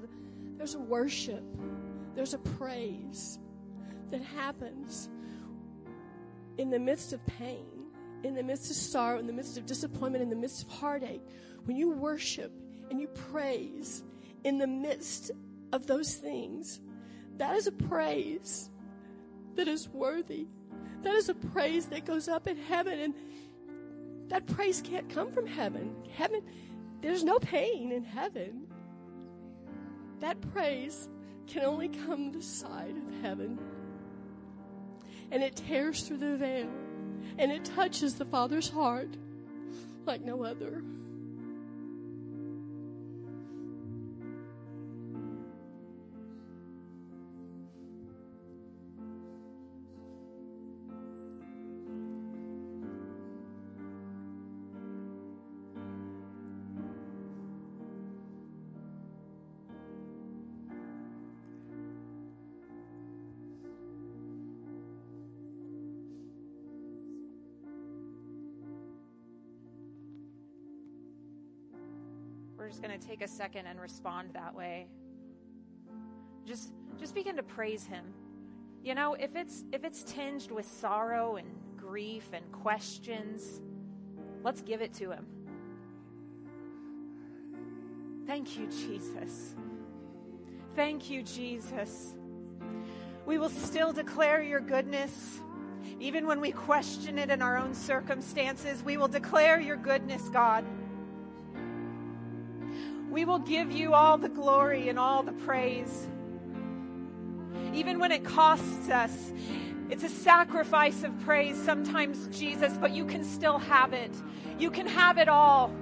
know there's a worship, there's a praise that happens in the midst of pain, in the midst of sorrow, in the midst of disappointment, in the midst of heartache. When you worship and you praise in the midst of those things, that is a praise that is worthy. That is a praise that goes up in heaven. And that praise can't come from heaven. Heaven, there's no pain in heaven. That praise can only come the side of heaven. And it tears through the veil and it touches the Father's heart like no other. Just going to take a second and respond that way. Just just begin to praise him. You know, if it's if it's tinged with sorrow and grief and questions, let's give it to him. Thank you, Jesus. Thank you, Jesus. We will still declare your goodness. Even when we question it in our own circumstances, we will declare your goodness, God. We will give you all the glory and all the praise. Even when it costs us, it's a sacrifice of praise sometimes, Jesus, but you can still have it. You can have it all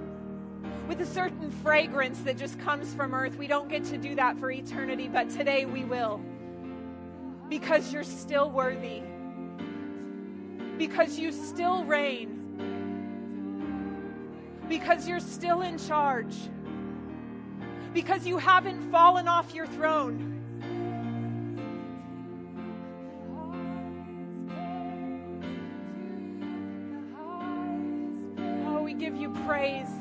with a certain fragrance that just comes from earth. We don't get to do that for eternity, but today we will. Because you're still worthy. Because you still reign. Because you're still in charge because you haven't fallen off your throne. Oh, we give you praise.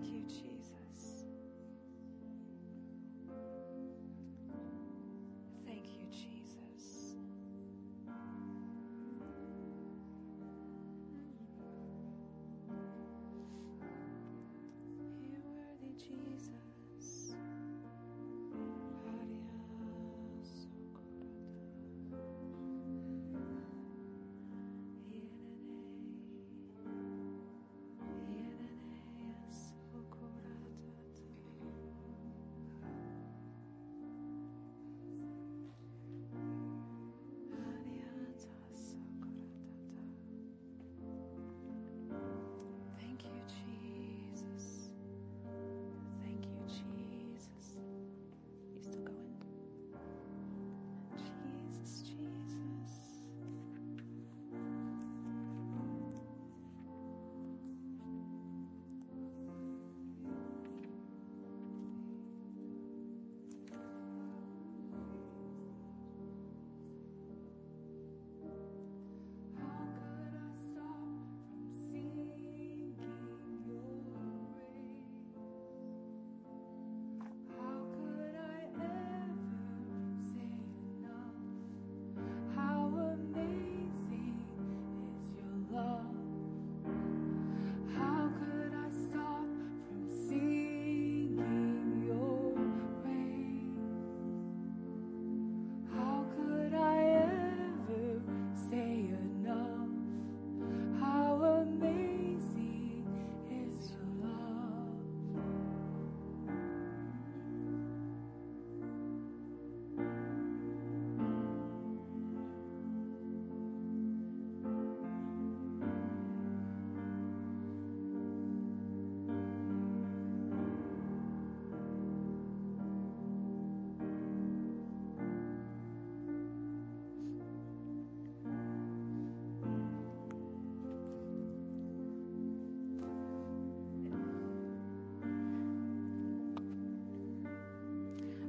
Thank you, Jesus.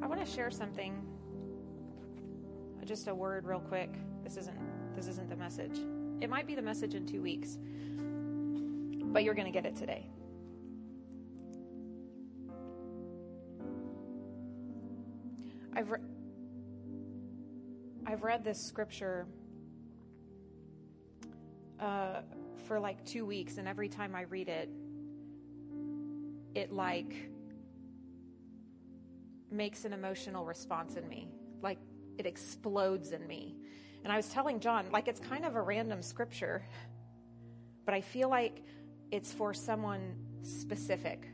I want to share something. Just a word, real quick. This isn't this isn't the message. It might be the message in two weeks, but you're going to get it today. I've re- I've read this scripture uh, for like two weeks, and every time I read it, it like makes an emotional response in me. Like it explodes in me. And I was telling John, like it's kind of a random scripture, but I feel like it's for someone specific.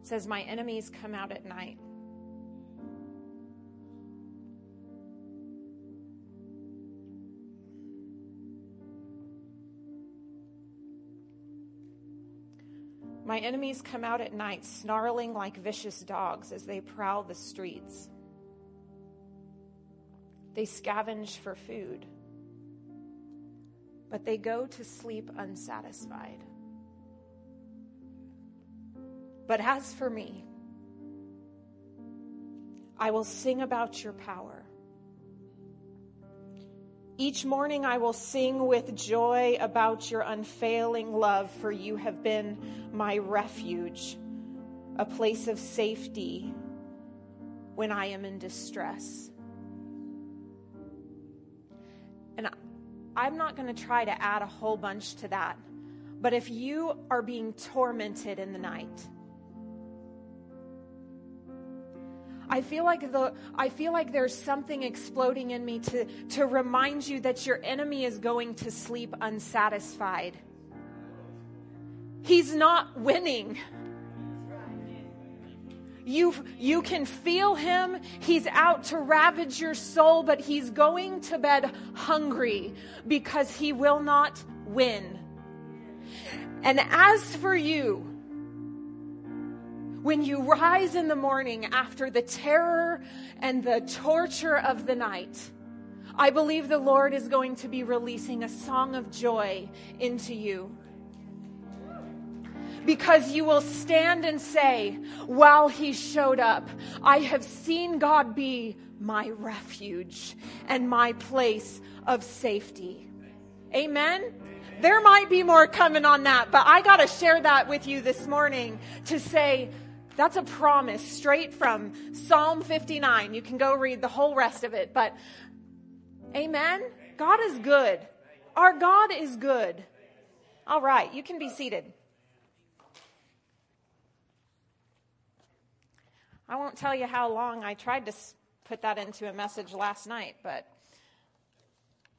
It says, My enemies come out at night. My enemies come out at night, snarling like vicious dogs as they prowl the streets. They scavenge for food, but they go to sleep unsatisfied. But as for me, I will sing about your power. Each morning I will sing with joy about your unfailing love, for you have been my refuge, a place of safety when I am in distress. And I'm not going to try to add a whole bunch to that, but if you are being tormented in the night, I feel like the I feel like there's something exploding in me to to remind you that your enemy is going to sleep unsatisfied. He's not winning. You, you can feel him. He's out to ravage your soul, but he's going to bed hungry because he will not win. And as for you, when you rise in the morning after the terror and the torture of the night, I believe the Lord is going to be releasing a song of joy into you. Because you will stand and say, while he showed up, I have seen God be my refuge and my place of safety. Amen. There might be more coming on that, but I got to share that with you this morning to say, that's a promise straight from Psalm 59. You can go read the whole rest of it, but amen. God is good. Our God is good. All right, you can be seated. I won't tell you how long I tried to put that into a message last night, but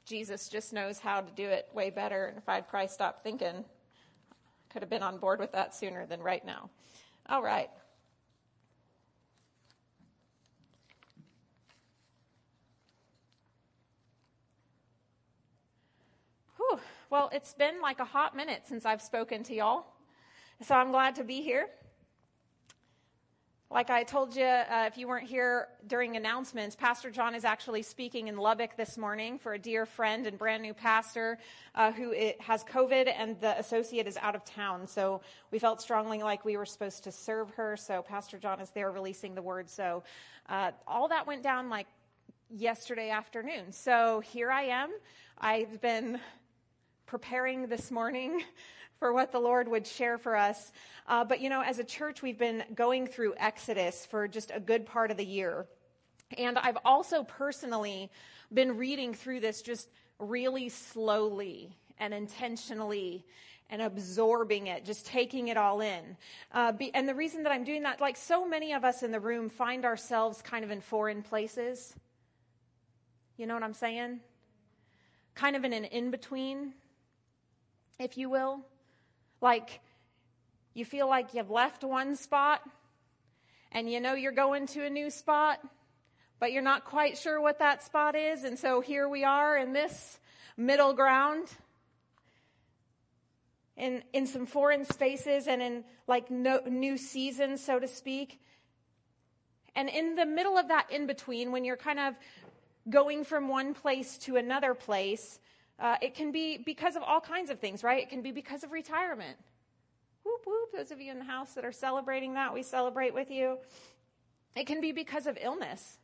Jesus just knows how to do it way better. And if I'd probably stopped thinking, could have been on board with that sooner than right now. All right. Well, it's been like a hot minute since I've spoken to y'all. So I'm glad to be here. Like I told you, uh, if you weren't here during announcements, Pastor John is actually speaking in Lubbock this morning for a dear friend and brand new pastor uh, who has COVID, and the associate is out of town. So we felt strongly like we were supposed to serve her. So Pastor John is there releasing the word. So uh, all that went down like yesterday afternoon. So here I am. I've been preparing this morning for what the Lord would share for us. Uh, but you know, as a church, we've been going through Exodus for just a good part of the year. And I've also personally been reading through this just really slowly and intentionally and absorbing it, just taking it all in. Uh, be, and the reason that I'm doing that, like so many of us in the room find ourselves kind of in foreign places. You know what I'm saying? Kind of in an in between if you will. Like you feel like you've left one spot and you know you're going to a new spot, but you're not quite sure what that spot is. And so here we are in this middle ground in, in some foreign spaces and in like no, new seasons, so to speak. And in the middle of that in between, when you're kind of going from one place to another place, uh, it can be because of all kinds of things, right? It can be because of retirement. Whoop, whoop. Those of you in the house that are celebrating that, we celebrate with you. It can be because of illness,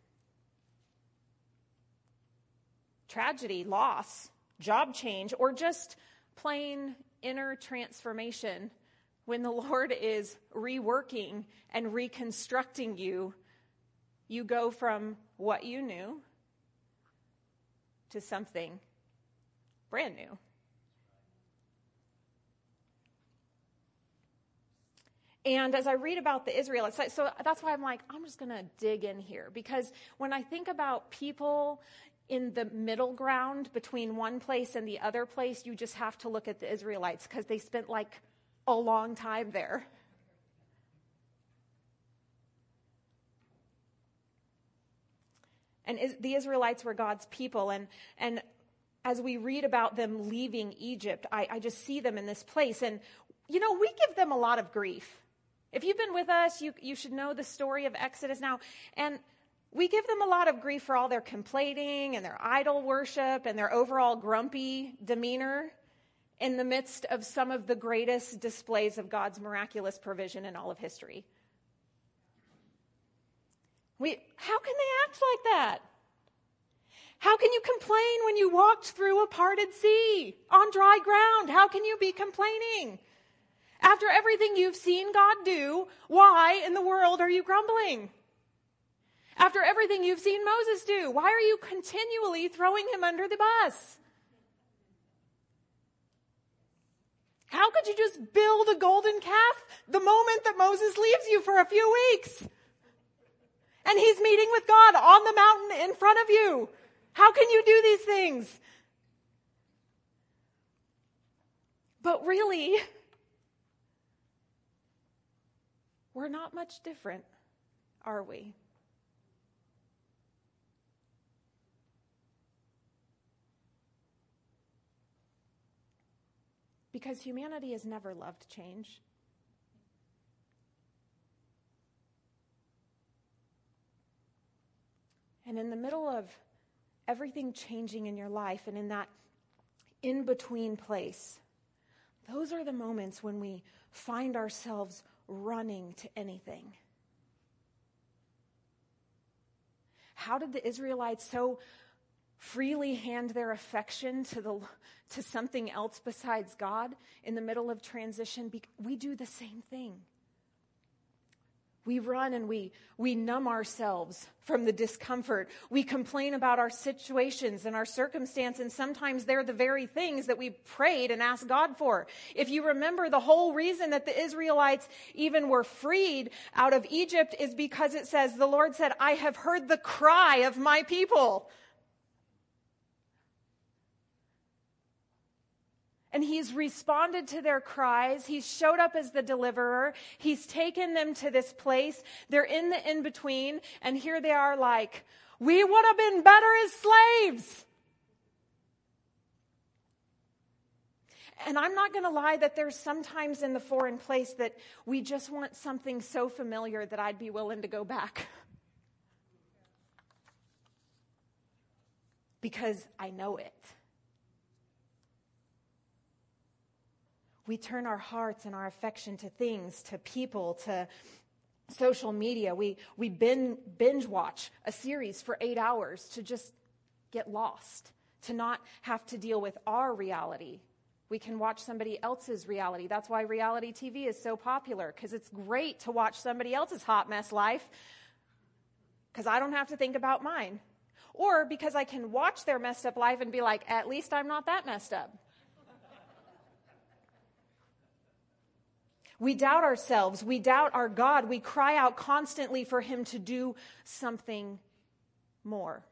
tragedy, loss, job change, or just plain inner transformation when the Lord is reworking and reconstructing you. You go from what you knew to something brand new. And as I read about the Israelites, so that's why I'm like, I'm just going to dig in here. Because when I think about people in the middle ground between one place and the other place, you just have to look at the Israelites because they spent like a long time there. And the Israelites were God's people. And, and as we read about them leaving Egypt, I, I just see them in this place. And, you know, we give them a lot of grief. If you've been with us, you, you should know the story of Exodus now. And we give them a lot of grief for all their complaining and their idol worship and their overall grumpy demeanor in the midst of some of the greatest displays of God's miraculous provision in all of history. We, how can they act like that? How can you complain when you walked through a parted sea on dry ground? How can you be complaining? After everything you've seen God do, why in the world are you grumbling? After everything you've seen Moses do, why are you continually throwing him under the bus? How could you just build a golden calf the moment that Moses leaves you for a few weeks? And he's meeting with God on the mountain in front of you. How can you do these things? But really, we're not much different, are we? because humanity has never loved change. And in the middle of everything changing in your life and in that in between place, those are the moments when we find ourselves running to anything. How did the Israelites so freely hand their affection to the to something else besides God in the middle of transition, we do the same thing. We run and we, we numb ourselves from the discomfort. We complain about our situations and our circumstance, and sometimes they're the very things that we prayed and asked God for. If you remember, the whole reason that the Israelites even were freed out of Egypt is because it says, the Lord said, I have heard the cry of my people. And he's responded to their cries. He's showed up as the deliverer. He's taken them to this place. They're in the in between. And here they are like, we would have been better as slaves. And I'm not going to lie that there's sometimes in the foreign place that we just want something so familiar that I'd be willing to go back. because I know it. We turn our hearts and our affection to things, to people, to social media. We, we binge, binge watch a series for eight hours to just get lost, to not have to deal with our reality. We can watch somebody else's reality. That's why reality TV is so popular, because it's great to watch somebody else's hot mess life, because I don't have to think about mine. Or because I can watch their messed up life and be like, at least I'm not that messed up. We doubt ourselves. We doubt our God. We cry out constantly for Him to do something more.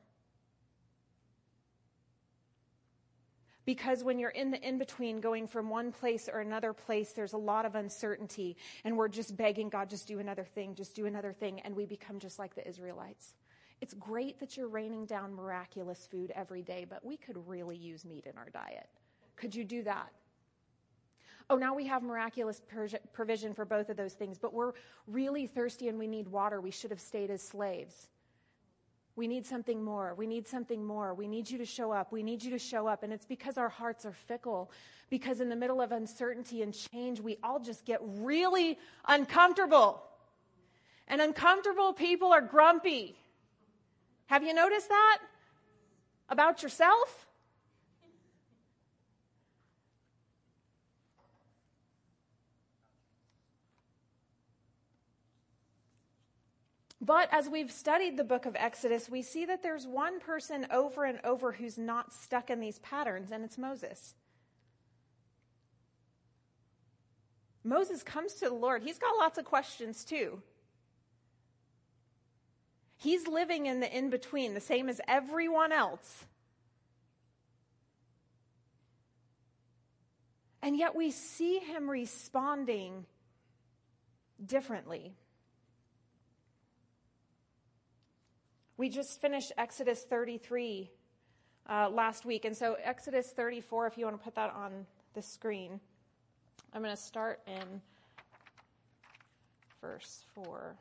Because when you're in the in between, going from one place or another place, there's a lot of uncertainty. And we're just begging God, just do another thing, just do another thing. And we become just like the Israelites. It's great that you're raining down miraculous food every day, but we could really use meat in our diet. Could you do that? Oh, now we have miraculous provision for both of those things, but we're really thirsty and we need water. We should have stayed as slaves. We need something more. We need something more. We need you to show up. We need you to show up. And it's because our hearts are fickle. Because in the middle of uncertainty and change, we all just get really uncomfortable. And uncomfortable people are grumpy. Have you noticed that about yourself? But as we've studied the book of Exodus, we see that there's one person over and over who's not stuck in these patterns, and it's Moses. Moses comes to the Lord. He's got lots of questions too. He's living in the in between, the same as everyone else. And yet we see him responding differently. We just finished Exodus 33 uh, last week. And so, Exodus 34, if you want to put that on the screen, I'm going to start in verse 4.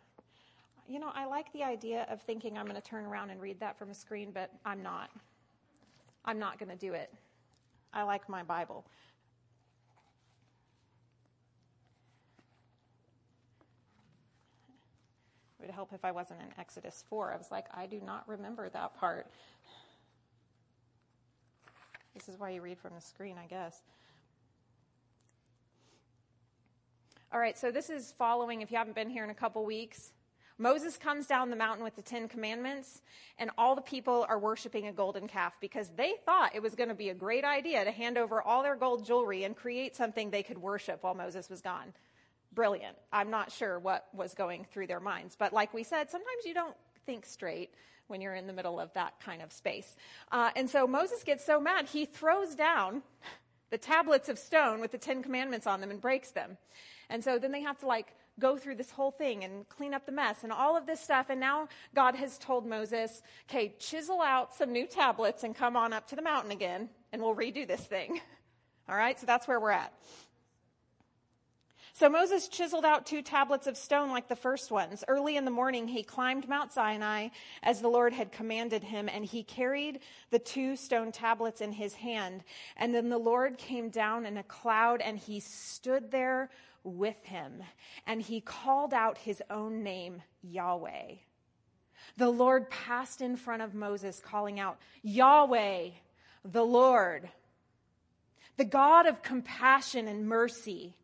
You know, I like the idea of thinking I'm going to turn around and read that from a screen, but I'm not. I'm not going to do it. I like my Bible. Would help if I wasn't in Exodus 4. I was like, I do not remember that part. This is why you read from the screen, I guess. All right, so this is following, if you haven't been here in a couple weeks. Moses comes down the mountain with the Ten Commandments, and all the people are worshiping a golden calf because they thought it was going to be a great idea to hand over all their gold jewelry and create something they could worship while Moses was gone brilliant. I'm not sure what was going through their minds. But like we said, sometimes you don't think straight when you're in the middle of that kind of space. Uh, and so Moses gets so mad, he throws down the tablets of stone with the Ten Commandments on them and breaks them. And so then they have to like go through this whole thing and clean up the mess and all of this stuff. And now God has told Moses, okay, chisel out some new tablets and come on up to the mountain again and we'll redo this thing. All right, so that's where we're at. So Moses chiseled out two tablets of stone like the first ones. Early in the morning, he climbed Mount Sinai as the Lord had commanded him, and he carried the two stone tablets in his hand. And then the Lord came down in a cloud, and he stood there with him, and he called out his own name, Yahweh. The Lord passed in front of Moses, calling out, Yahweh, the Lord, the God of compassion and mercy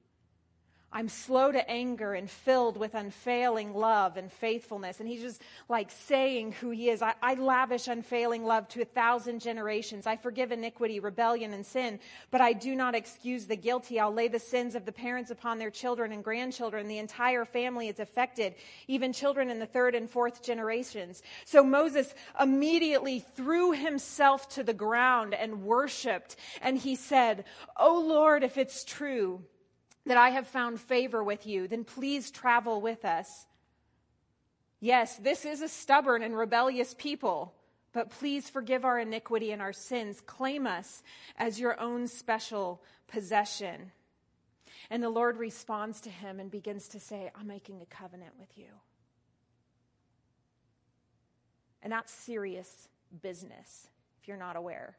I'm slow to anger and filled with unfailing love and faithfulness. And he's just like saying who he is. I, I, lavish unfailing love to a thousand generations. I forgive iniquity, rebellion, and sin, but I do not excuse the guilty. I'll lay the sins of the parents upon their children and grandchildren. The entire family is affected, even children in the third and fourth generations. So Moses immediately threw himself to the ground and worshiped. And he said, Oh Lord, if it's true, that I have found favor with you, then please travel with us. Yes, this is a stubborn and rebellious people, but please forgive our iniquity and our sins. Claim us as your own special possession. And the Lord responds to him and begins to say, I'm making a covenant with you. And that's serious business, if you're not aware.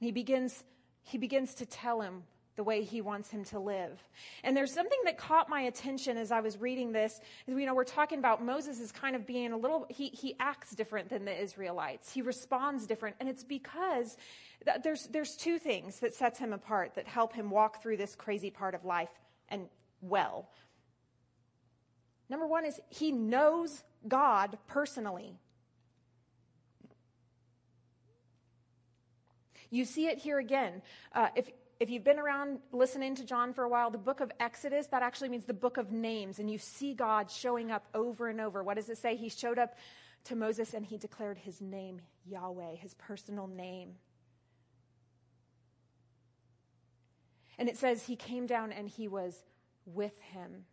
And he begins, he begins to tell him the way he wants him to live. And there's something that caught my attention as I was reading this. Is, you know, we're talking about Moses is kind of being a little, he, he acts different than the Israelites. He responds different. And it's because th- there's, there's two things that sets him apart that help him walk through this crazy part of life and well. Number one is he knows God personally. You see it here again. Uh, if if you've been around listening to John for a while, the book of Exodus, that actually means the book of names. And you see God showing up over and over. What does it say? He showed up to Moses and he declared his name, Yahweh, his personal name. And it says he came down and he was with him.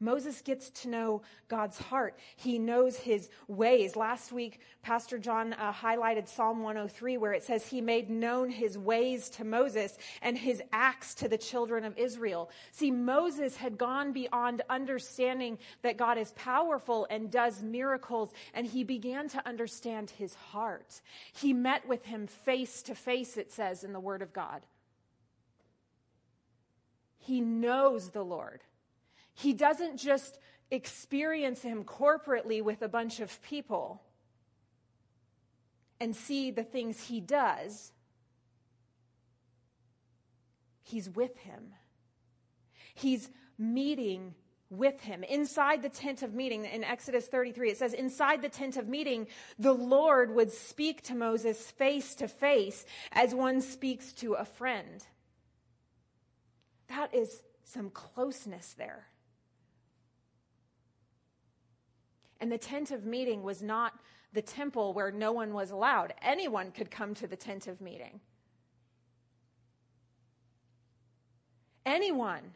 Moses gets to know God's heart. He knows his ways. Last week, Pastor John uh, highlighted Psalm 103, where it says, He made known his ways to Moses and his acts to the children of Israel. See, Moses had gone beyond understanding that God is powerful and does miracles, and he began to understand his heart. He met with him face to face, it says in the Word of God. He knows the Lord. He doesn't just experience him corporately with a bunch of people and see the things he does. He's with him. He's meeting with him. Inside the tent of meeting, in Exodus 33, it says, Inside the tent of meeting, the Lord would speak to Moses face to face as one speaks to a friend. That is some closeness there. And the tent of meeting was not the temple where no one was allowed. Anyone could come to the tent of meeting. Anyone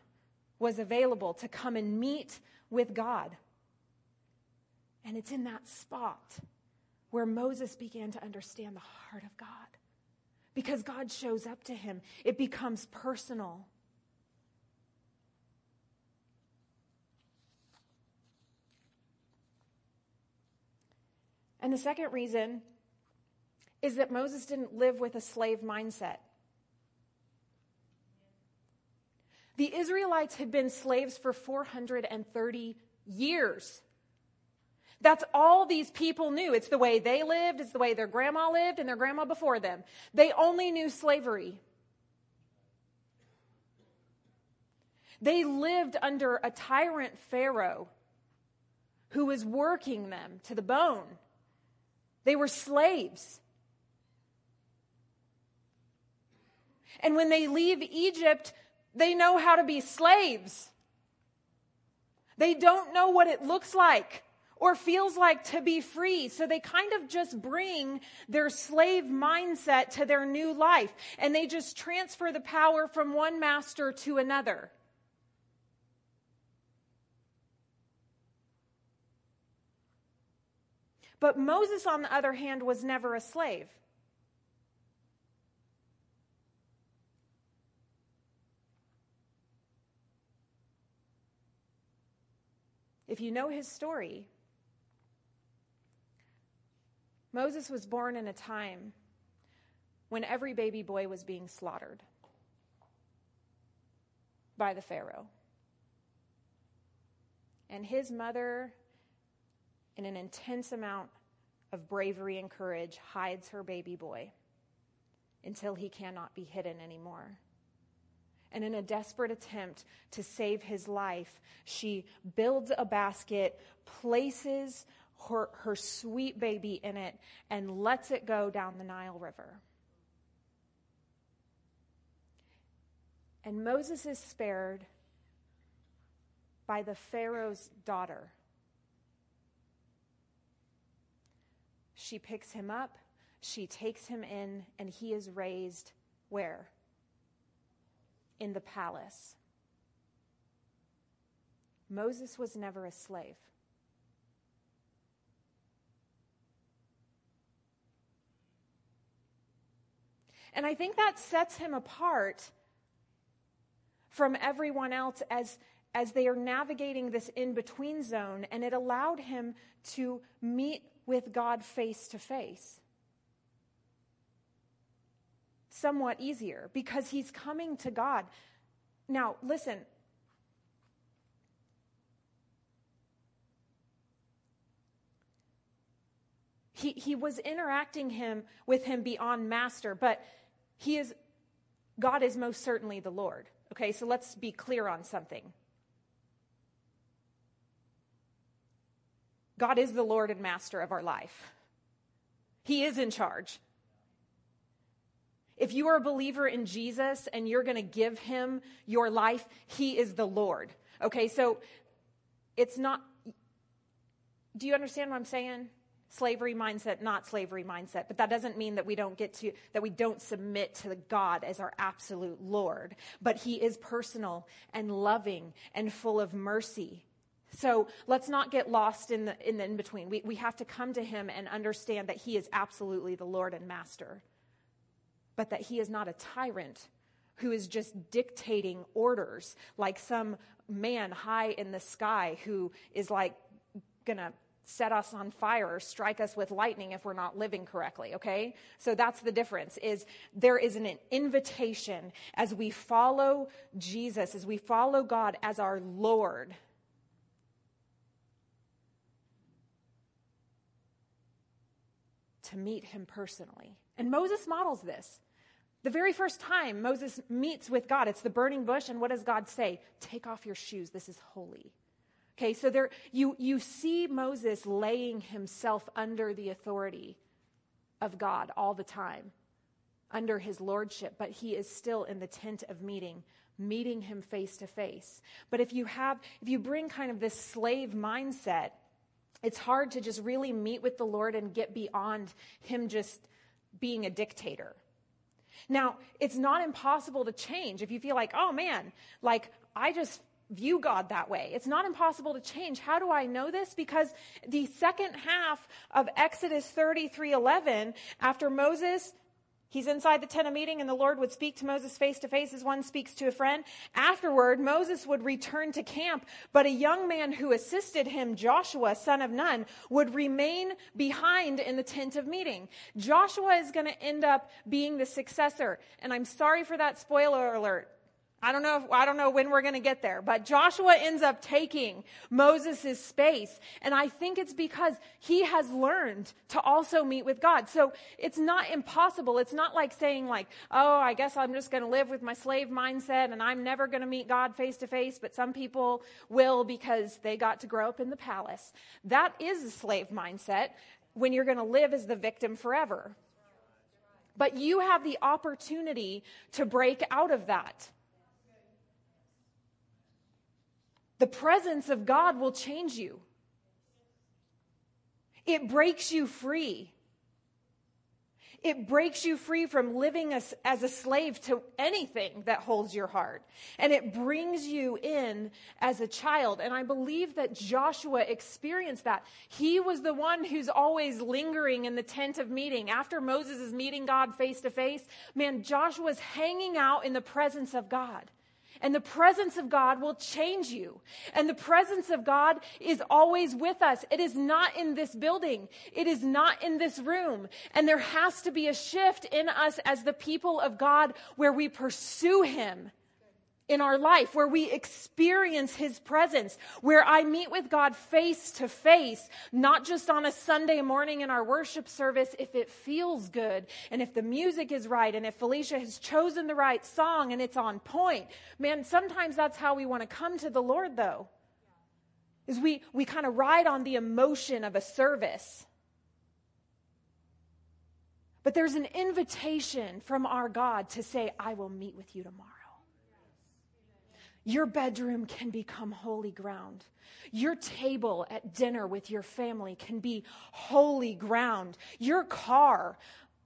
was available to come and meet with God. And it's in that spot where Moses began to understand the heart of God. Because God shows up to him, it becomes personal. And the second reason is that Moses didn't live with a slave mindset. The Israelites had been slaves for 430 years. That's all these people knew. It's the way they lived, it's the way their grandma lived and their grandma before them. They only knew slavery. They lived under a tyrant Pharaoh who was working them to the bone. They were slaves. And when they leave Egypt, they know how to be slaves. They don't know what it looks like or feels like to be free. So they kind of just bring their slave mindset to their new life and they just transfer the power from one master to another. But Moses, on the other hand, was never a slave. If you know his story, Moses was born in a time when every baby boy was being slaughtered by the Pharaoh. And his mother in an intense amount of bravery and courage, hides her baby boy until he cannot be hidden anymore. And in a desperate attempt to save his life, she builds a basket, places her, her sweet baby in it, and lets it go down the Nile River. And Moses is spared by the Pharaoh's daughter She picks him up, she takes him in, and he is raised where? In the palace. Moses was never a slave. And I think that sets him apart from everyone else as, as they are navigating this in between zone, and it allowed him to meet with God face to face. Somewhat easier because he's coming to God. Now, listen. He, he was interacting him with him beyond master, but he is God is most certainly the Lord. Okay, so let's be clear on something. God is the Lord and Master of our life. He is in charge. If you are a believer in Jesus and you're going to give him your life, he is the Lord. Okay, so it's not. Do you understand what I'm saying? Slavery mindset, not slavery mindset. But that doesn't mean that we don't get to, that we don't submit to God as our absolute Lord. But he is personal and loving and full of mercy So let's not get lost in the in, the in between. We, we have to come to him and understand that he is absolutely the Lord and Master, but that he is not a tyrant who is just dictating orders like some man high in the sky who is like gonna set us on fire or strike us with lightning if we're not living correctly okay so that's the difference is there is an invitation as we follow jesus as we follow god as our lord to meet him personally and moses models this the very first time Moses meets with God, it's the burning bush, and what does God say? Take off your shoes. This is holy. Okay, so there you you see Moses laying himself under the authority of God all the time, under his lordship, but he is still in the tent of meeting, meeting him face to face. But if you have if you bring kind of this slave mindset, it's hard to just really meet with the Lord and get beyond him just being a dictator now, it's not impossible to change if you feel like, oh man, like I just view God that way. It's not impossible to change. How do I know this? Because the second half of Exodus 33 11, after Moses He's inside the tent of meeting, and the Lord would speak to Moses face to face as one speaks to a friend. Afterward, Moses would return to camp, but a young man who assisted him, Joshua, son of Nun, would remain behind in the tent of meeting. Joshua is going to end up being the successor. And I'm sorry for that spoiler alert. I don't know if, I don't know when we're going to get there, but Joshua ends up taking Moses' space. And I think it's because he has learned to also meet with God. So it's not impossible. It's not like saying like, oh, I guess I'm just going to live with my slave mindset and I'm never going to meet God face to face, but some people will because they got to grow up in the palace. That is a slave mindset when you're going to live as the victim forever. But you have the opportunity to break out of that. The presence of God will change you. It breaks you free. It breaks you free from living as, as, a slave to anything that holds your heart. And it brings you in as a child. And I believe that Joshua experienced that. He was the one who's always lingering in the tent of meeting. After Moses is meeting God face to face, man, Joshua's hanging out in the presence of God. And the presence of God will change you. And the presence of God is always with us. It is not in this building. It is not in this room. And there has to be a shift in us as the people of God where we pursue Him in our life, where we experience His presence, where I meet with God face to face, not just on a Sunday morning in our worship service if it feels good and if the music is right and if Felicia has chosen the right song and it's on point. Man, sometimes that's how we want to come to the Lord, though, is we, we kind of ride on the emotion of a service. But there's an invitation from our God to say, I will meet with you tomorrow. Your bedroom can become holy ground. Your table at dinner with your family can be holy ground. Your car,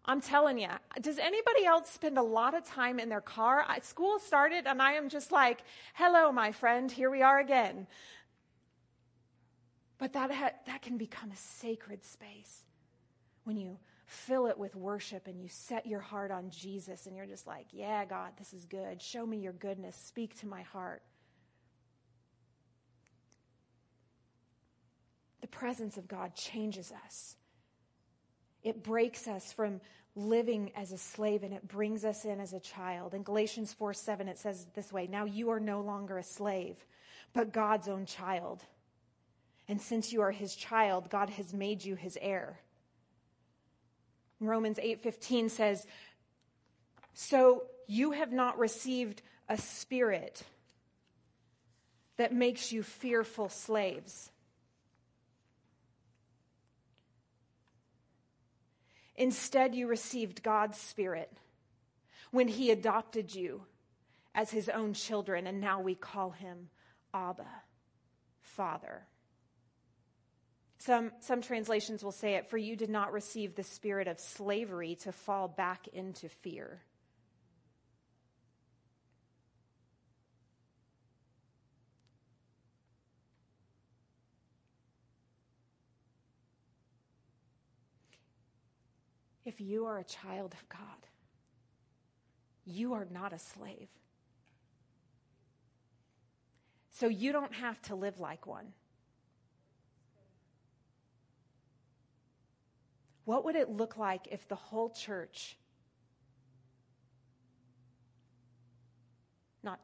I'm telling you, does anybody else spend a lot of time in their car? I, school started and I am just like, hello, my friend, here we are again. But that, ha- that can become a sacred space when you fill it with worship and you set your heart on Jesus and you're just like, yeah, God, this is good. Show me your goodness. Speak to my heart. The presence of God changes us. It breaks us from living as a slave and it brings us in as a child. In Galatians 4 7, it says this way Now you are no longer a slave, but God's own child. And since you are his child, God has made you his heir. Romans 8:15 says, "So you have not received a spirit that makes you fearful slaves. Instead, you received God's spirit when he adopted you as his own children, and now we call him Abba, Father." Some, some translations will say it, for you did not receive the spirit of slavery to fall back into fear. If you are a child of God, you are not a slave. So you don't have to live like one. What would it look like if the whole church, not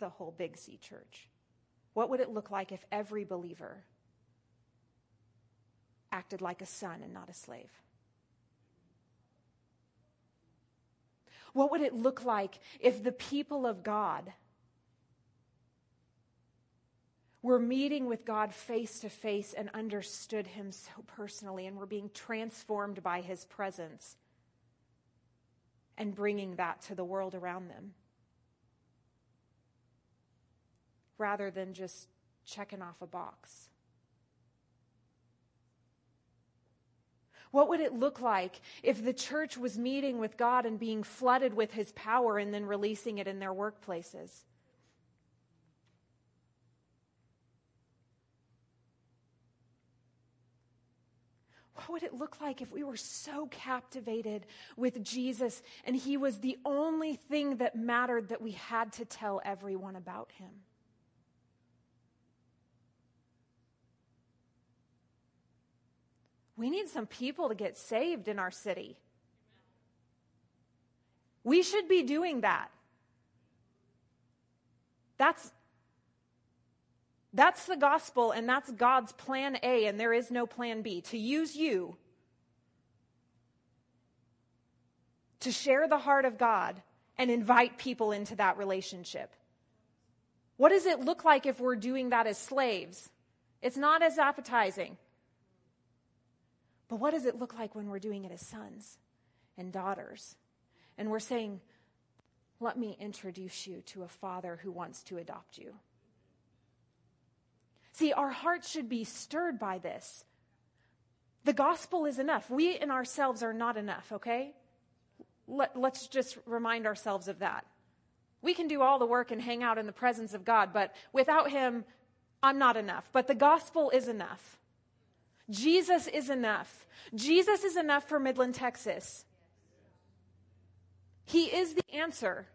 the whole Big C church, what would it look like if every believer acted like a son and not a slave? What would it look like if the people of God were meeting with God face to face and understood Him so personally and were being transformed by His presence and bringing that to the world around them? Rather than just checking off a box. What would it look like if the church was meeting with God and being flooded with his power and then releasing it in their workplaces? What would it look like if we were so captivated with Jesus and he was the only thing that mattered that we had to tell everyone about him? We need some people to get saved in our city. We should be doing that. That's, that's the gospel, and that's God's plan A, and there is no plan B. To use you to share the heart of God and invite people into that relationship. What does it look like if we're doing that as slaves? It's not as appetizing. But what does it look like when we're doing it as sons and daughters? And we're saying, let me introduce you to a father who wants to adopt you. See, our hearts should be stirred by this. The gospel is enough. We in ourselves are not enough, okay? Let, us just remind ourselves of that. We can do all the work and hang out in the presence of God, but without Him, I'm not enough. But the gospel is enough. Jesus is enough. Jesus is enough for Midland, Texas. He is the answer.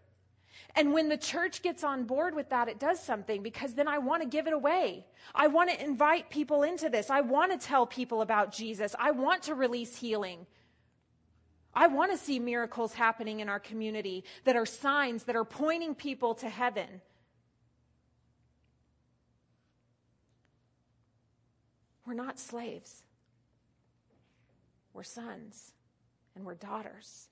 And when the church gets on board with that, it does something because then I want to give it away. I want to invite people into this. I want to tell people about Jesus. I want to release healing. I want to see miracles happening in our community that are signs that are pointing people to heaven. We're not slaves. We're sons and we're daughters.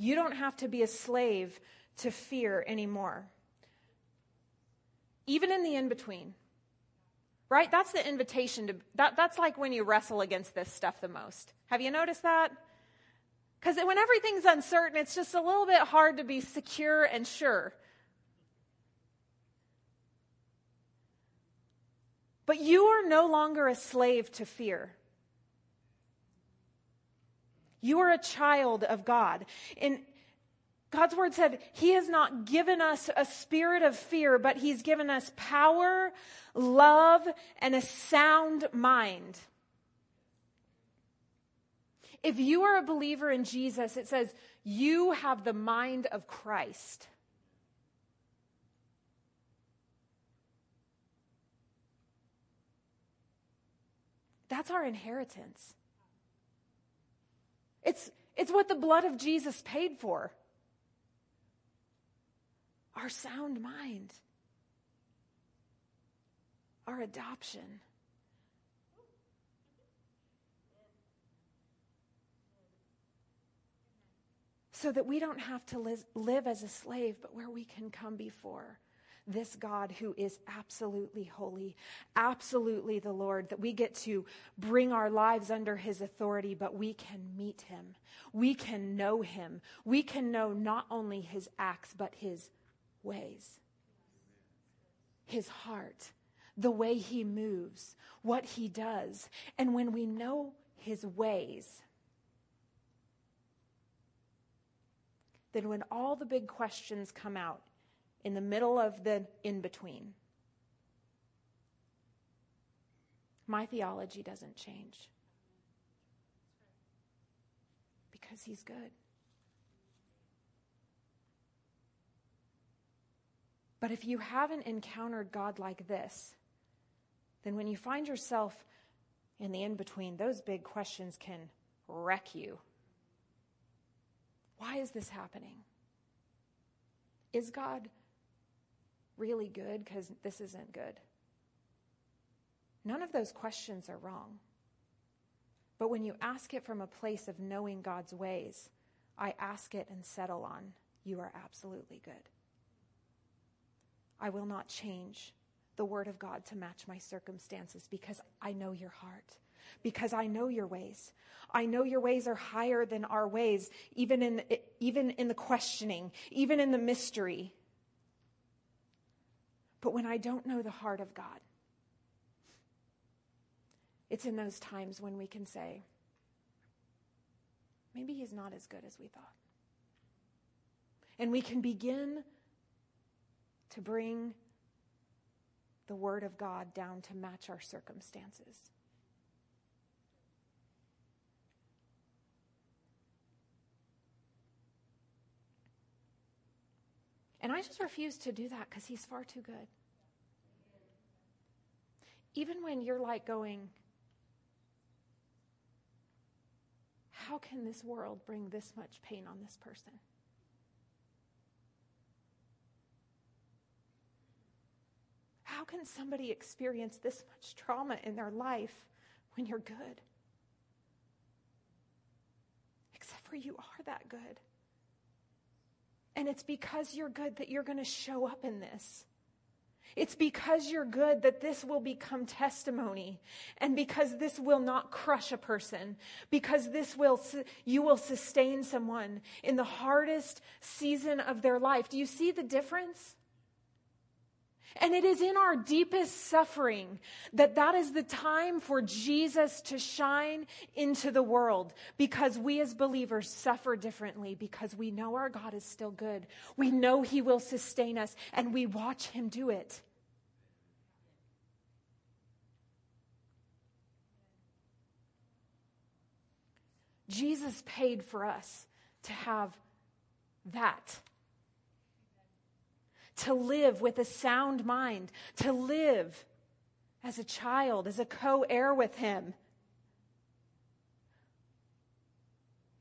You don't have to be a slave to fear anymore. Even in the in between. Right? That's the invitation to that, that's like when you wrestle against this stuff the most. Have you noticed that? Because when everything's uncertain, it's just a little bit hard to be secure and sure. But you are no longer a slave to fear. You are a child of God. And God's word said, He has not given us a spirit of fear, but He's given us power, love, and a sound mind. If you are a believer in Jesus, it says, You have the mind of Christ. That's our inheritance. It's, it's what the blood of Jesus paid for. Our sound mind, our adoption. So that we don't have to live as a slave, but where we can come before this God who is absolutely holy, absolutely the Lord, that we get to bring our lives under his authority, but we can meet him. We can know him. We can know not only his acts, but his ways, his heart, the way he moves, what he does. And when we know his ways, then when all the big questions come out, in the middle of the in between. My theology doesn't change. Because he's good. But if you haven't encountered God like this, then when you find yourself in the in between, those big questions can wreck you. Why is this happening? Is God really good because this isn't good? None of those questions are wrong. But when you ask it from a place of knowing God's ways, I ask it and settle on, you are absolutely good. I will not change the word of God to match my circumstances because I know your heart, because I know your ways. I know your ways are higher than our ways, even in, even in the questioning, even in the mystery. But when I don't know the heart of God, it's in those times when we can say, maybe he's not as good as we thought. And we can begin to bring the Word of God down to match our circumstances. And I just refuse to do that because He's far too good. Even when you're like going, How can this world bring this much pain on this person? How can somebody experience this much trauma in their life when you're good? Except for you are that good. And it's because you're good that you're going to show up in this. It's because you're good that this will become testimony and because this will not crush a person, because this will, you will sustain someone in the hardest season of their life. Do you see the difference? And it is in our deepest suffering that that is the time for Jesus to shine into the world because we as believers suffer differently because we know our God is still good. We know he will sustain us and we watch him do it. Jesus paid for us to have that to live with a sound mind, to live as a child, as a co heir with Him.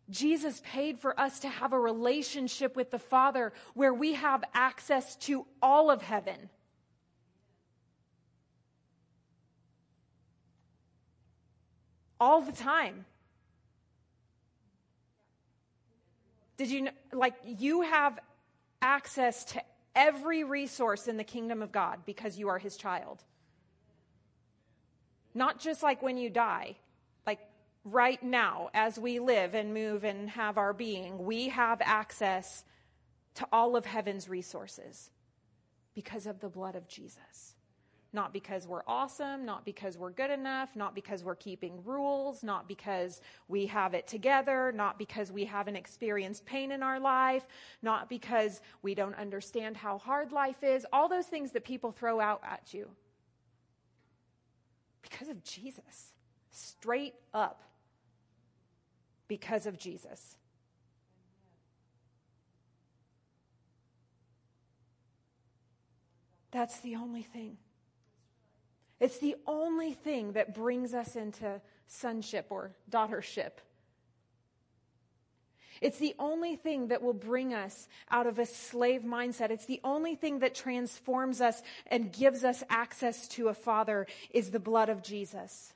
Jesus paid for us to have a relationship with the Father where we have access to all of heaven. All the time. Did you know, like, you have access to every resource in the kingdom of God because you are his child. Not just like when you die, like right now, as we live and move and have our being, we have access to all of heaven's resources because of the blood of Jesus. Not because we're awesome, not because we're good enough, not because we're keeping rules, not because we have it together, not because we haven't experienced pain in our life, not because we don't understand how hard life is, all those things that people throw out at you. Because of Jesus. Straight up. Because of Jesus. That's the only thing. It's the only thing that brings us into sonship or daughtership. It's the only thing that will bring us out of a slave mindset. It's the only thing that transforms us and gives us access to a father is the blood of Jesus.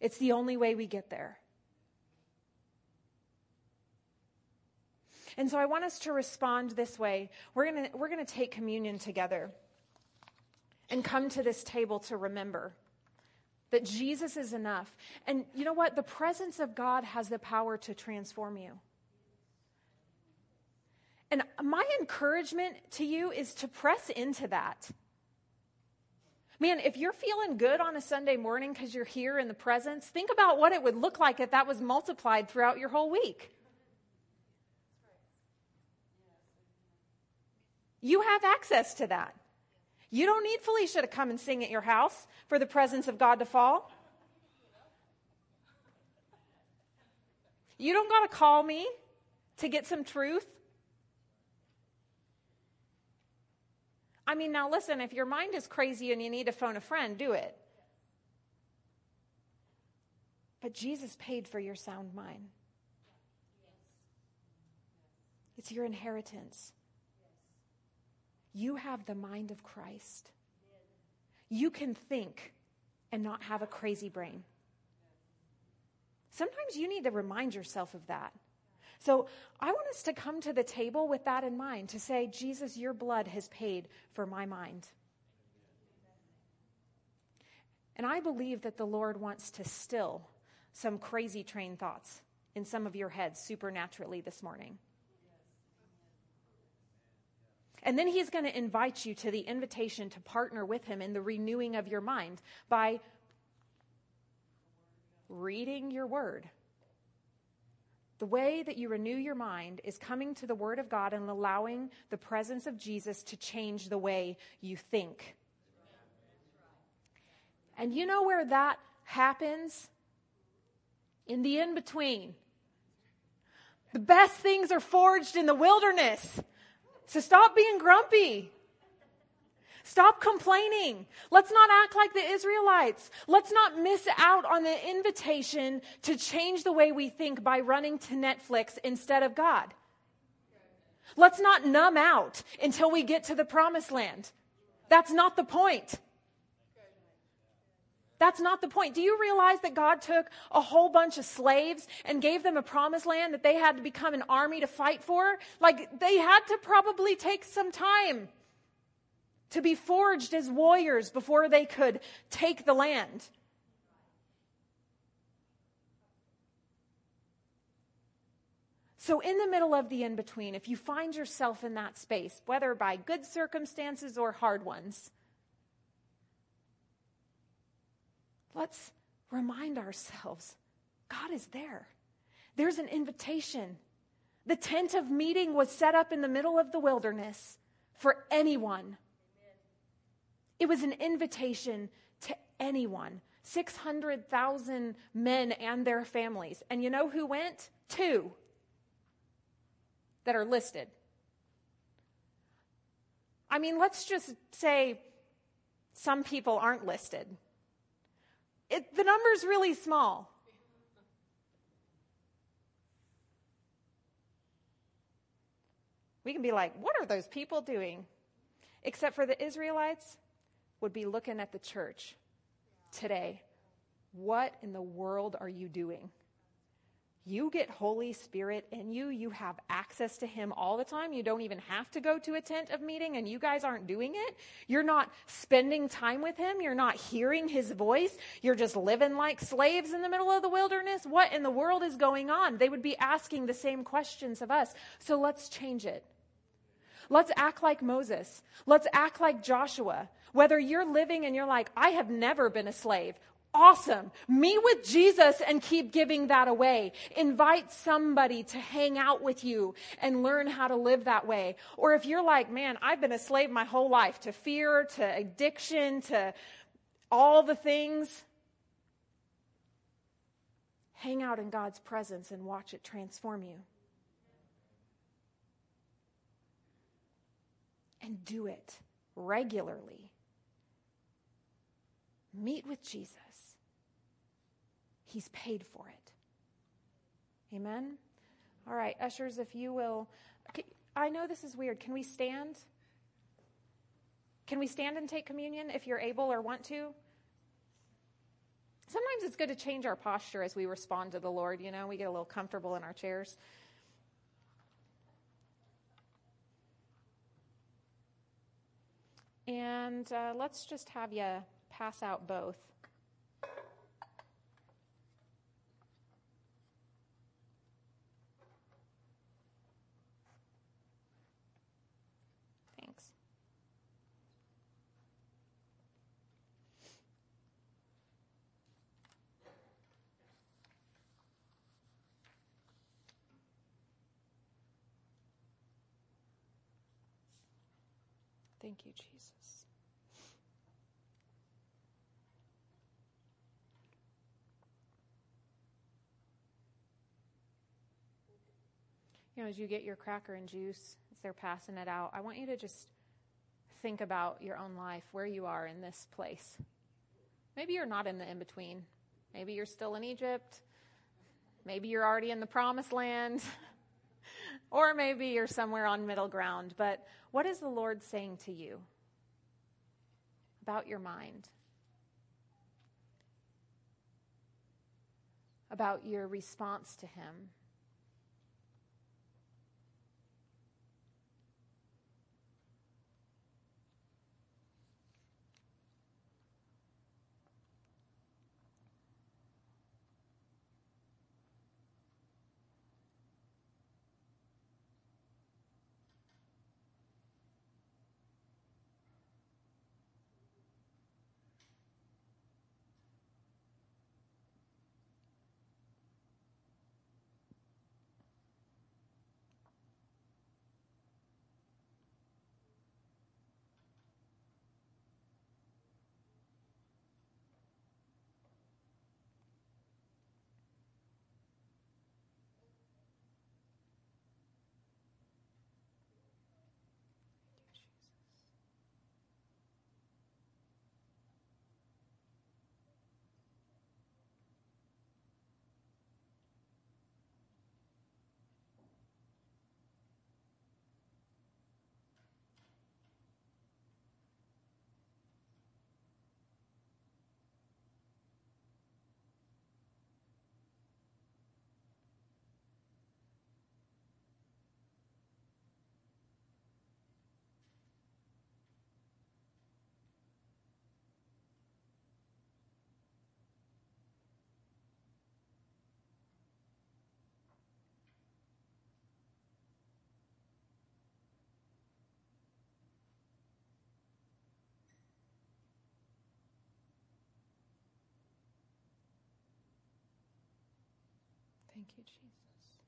It's the only way we get there. And so I want us to respond this way. We're going to, we're going to take communion together and come to this table to remember that Jesus is enough. And you know what? The presence of God has the power to transform you. And my encouragement to you is to press into that. Man, if you're feeling good on a Sunday morning because you're here in the presence, think about what it would look like if that was multiplied throughout your whole week. You have access to that. You don't need Felicia to come and sing at your house for the presence of God to fall. You don't got to call me to get some truth. I mean, now listen, if your mind is crazy and you need to phone a friend, do it. But Jesus paid for your sound mind. It's your inheritance. You have the mind of Christ. You can think and not have a crazy brain. Sometimes you need to remind yourself of that. So I want us to come to the table with that in mind to say, Jesus, your blood has paid for my mind. And I believe that the Lord wants to still some crazy train thoughts in some of your heads supernaturally this morning. And then he's going to invite you to the invitation to partner with him in the renewing of your mind by reading your word. The way that you renew your mind is coming to the Word of God and allowing the presence of Jesus to change the way you think. And you know where that happens? In the in between. The best things are forged in the wilderness. So stop being grumpy. Stop complaining. Let's not act like the Israelites. Let's not miss out on the invitation to change the way we think by running to Netflix instead of God. Let's not numb out until we get to the promised land. That's not the point. That's not the point. Do you realize that God took a whole bunch of slaves and gave them a promised land that they had to become an army to fight for? Like, they had to probably take some time to be forged as warriors before they could take the land. So, in the middle of the in between, if you find yourself in that space, whether by good circumstances or hard ones, let's remind ourselves God is there. There's an invitation. The tent of meeting was set up in the middle of the wilderness for anyone. It was an invitation to anyone 600,000 men and their families. And you know who went? Two that are listed. I mean, let's just say some people aren't listed. It, the number's really small. We can be like, what are those people doing? Except for the Israelites would be looking at the church today. What in the world are you doing? You get Holy Spirit in you. You have access to Him all the time. You don't even have to go to a tent of meeting, and you guys aren't doing it. You're not spending time with Him. You're not hearing His voice. You're just living like slaves in the middle of the wilderness. What in the world is going on? They would be asking the same questions of us. So let's change it. Let's act like Moses. Let's act like Joshua. Whether you're living and you're like, I have never been a slave awesome. Meet with Jesus and keep giving that away. Invite somebody to hang out with you and learn how to live that way. Or if you're like, man, I've been a slave my whole life to fear, to addiction, to all the things, hang out in God's presence and watch it transform you. And do it regularly. Meet with Jesus. He's paid for it. Amen? All right, ushers, if you will. I know this is weird. Can we stand? Can we stand and take communion if you're able or want to? Sometimes it's good to change our posture as we respond to the Lord. You know, we get a little comfortable in our chairs. And uh, let's just have you pass out both. Thanks. Thank you, Jesus. Know, as you get your cracker and juice, as they're passing it out, I want you to just think about your own life, where you are in this place. Maybe you're not in the in between. Maybe you're still in Egypt. Maybe you're already in the promised land. or maybe you're somewhere on middle ground. But what is the Lord saying to you about your mind? About your response to Him? Thank you, Jesus.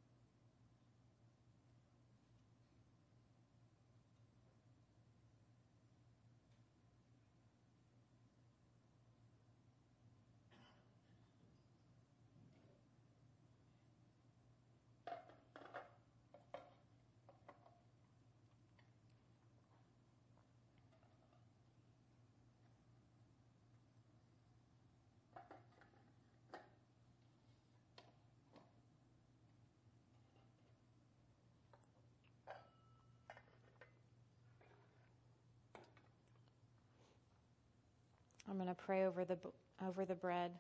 I'm going to pray over the over the bread.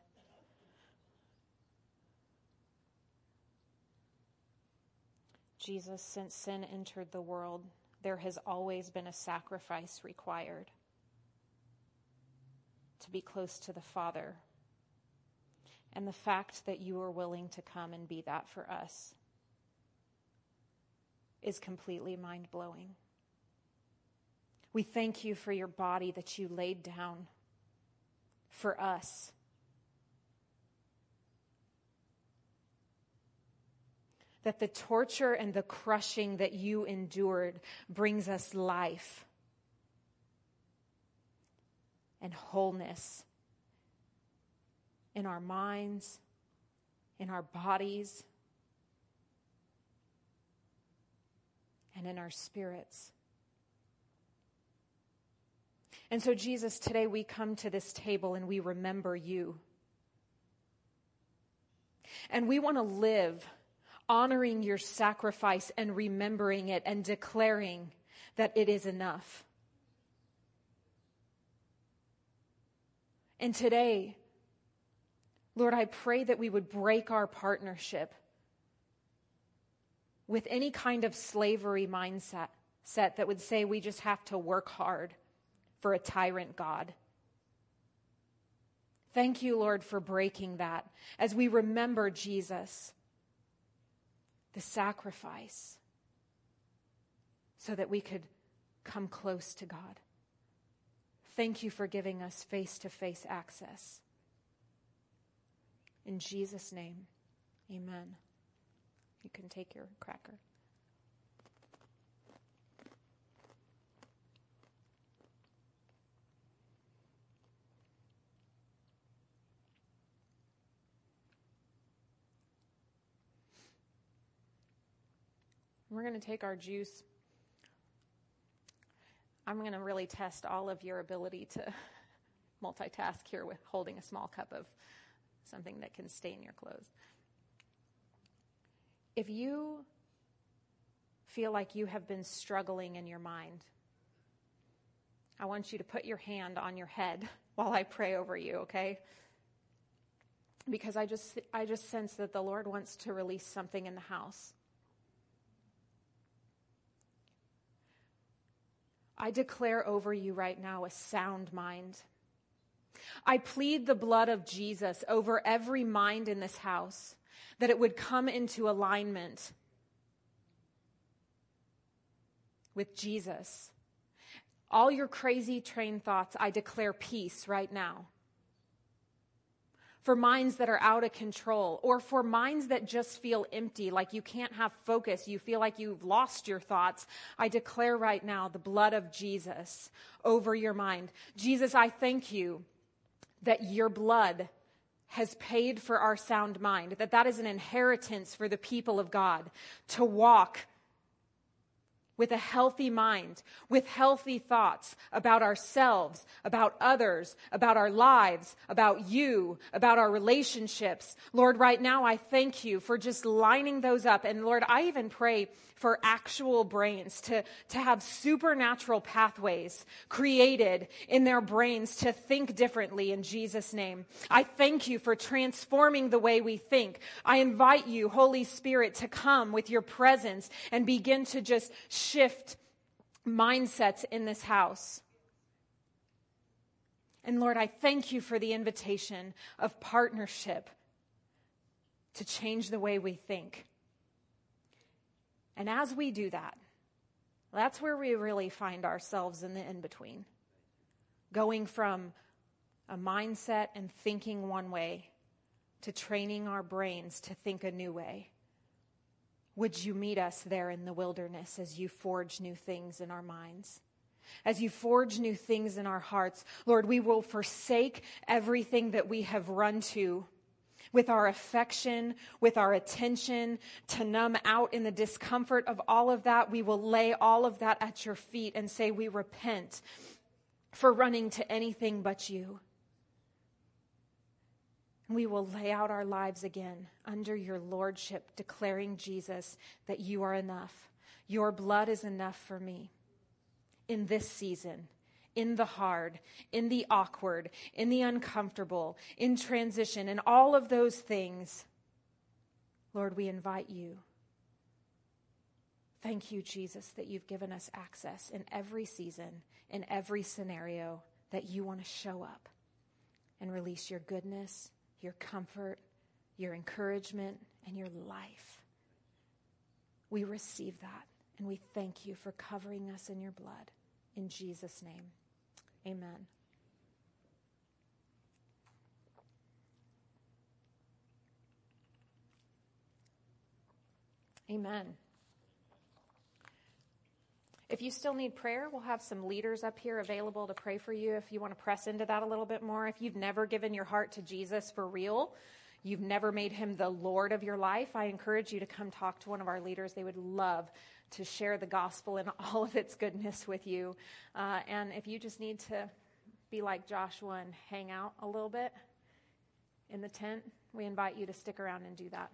Jesus, since sin entered the world, there has always been a sacrifice required to be close to the Father. And the fact that you are willing to come and be that for us is completely mind blowing. We thank you for your body that you laid down for us. That the torture and the crushing that you endured brings us life and wholeness in our minds, in our bodies, and in our spirits. And so, Jesus, today we come to this table and we remember you. And we want to live honoring your sacrifice and remembering it and declaring that it is enough. And today, Lord, I pray that we would break our partnership with any kind of slavery mindset set that would say we just have to work hard for a tyrant God. Thank you, Lord, for breaking that as we remember Jesus, the sacrifice, so that we could come close to God. Thank you for giving us face to face access. In Jesus' name, amen. You can take your cracker. We're going to take our juice. I'm going to really test all of your ability to multitask here with holding a small cup of something that can stain your clothes. If you feel like you have been struggling in your mind, I want you to put your hand on your head while I pray over you, okay? Because I just I just sense that the Lord wants to release something in the house. I declare over you right now a sound mind. I plead the blood of Jesus over every mind in this house, that it would come into alignment with Jesus. All your crazy train thoughts, I declare peace right now. For minds that are out of control, or for minds that just feel empty, like you can't have focus, you feel like you've lost your thoughts, I declare right now the blood of Jesus over your mind. Jesus, I thank you that your blood has paid for our sound mind, that that is an inheritance for the people of God to walk with a healthy mind, with healthy thoughts about ourselves, about others, about our lives, about you, about our relationships. Lord, right now I thank you for just lining those up. And Lord, I even pray for actual brains to, to have supernatural pathways created in their brains to think differently in Jesus' name. I thank you for transforming the way we think. I invite you, Holy Spirit, to come with your presence and begin to just shift mindsets in this house. And Lord, I thank you for the invitation of partnership to change the way we think. And as we do that, that's where we really find ourselves in the in between. Going from a mindset and thinking one way to training our brains to think a new way. Would you meet us there in the wilderness as you forge new things in our minds? As you forge new things in our hearts, Lord, we will forsake everything that we have run to with our affection, with our attention, to numb out in the discomfort of all of that. We will lay all of that at your feet and say, We repent for running to anything but you. We will lay out our lives again under your lordship, declaring, Jesus, that you are enough. Your blood is enough for me in this season in the hard, in the awkward, in the uncomfortable, in transition, and all of those things, Lord, we invite you. Thank you, Jesus, that you've given us access in every season, in every scenario, that you want to show up and release your goodness, your comfort, your encouragement, and your life. We receive that, and we thank you for covering us in your blood. In Jesus' name. Amen. Amen. If you still need prayer, we'll have some leaders up here available to pray for you if you want to press into that a little bit more. If you've never given your heart to Jesus for real, you've never made him the Lord of your life, I encourage you to come talk to one of our leaders. They would love to share the gospel and all of its goodness with you. Uh, and if you just need to be like Joshua and hang out a little bit in the tent, we invite you to stick around and do that.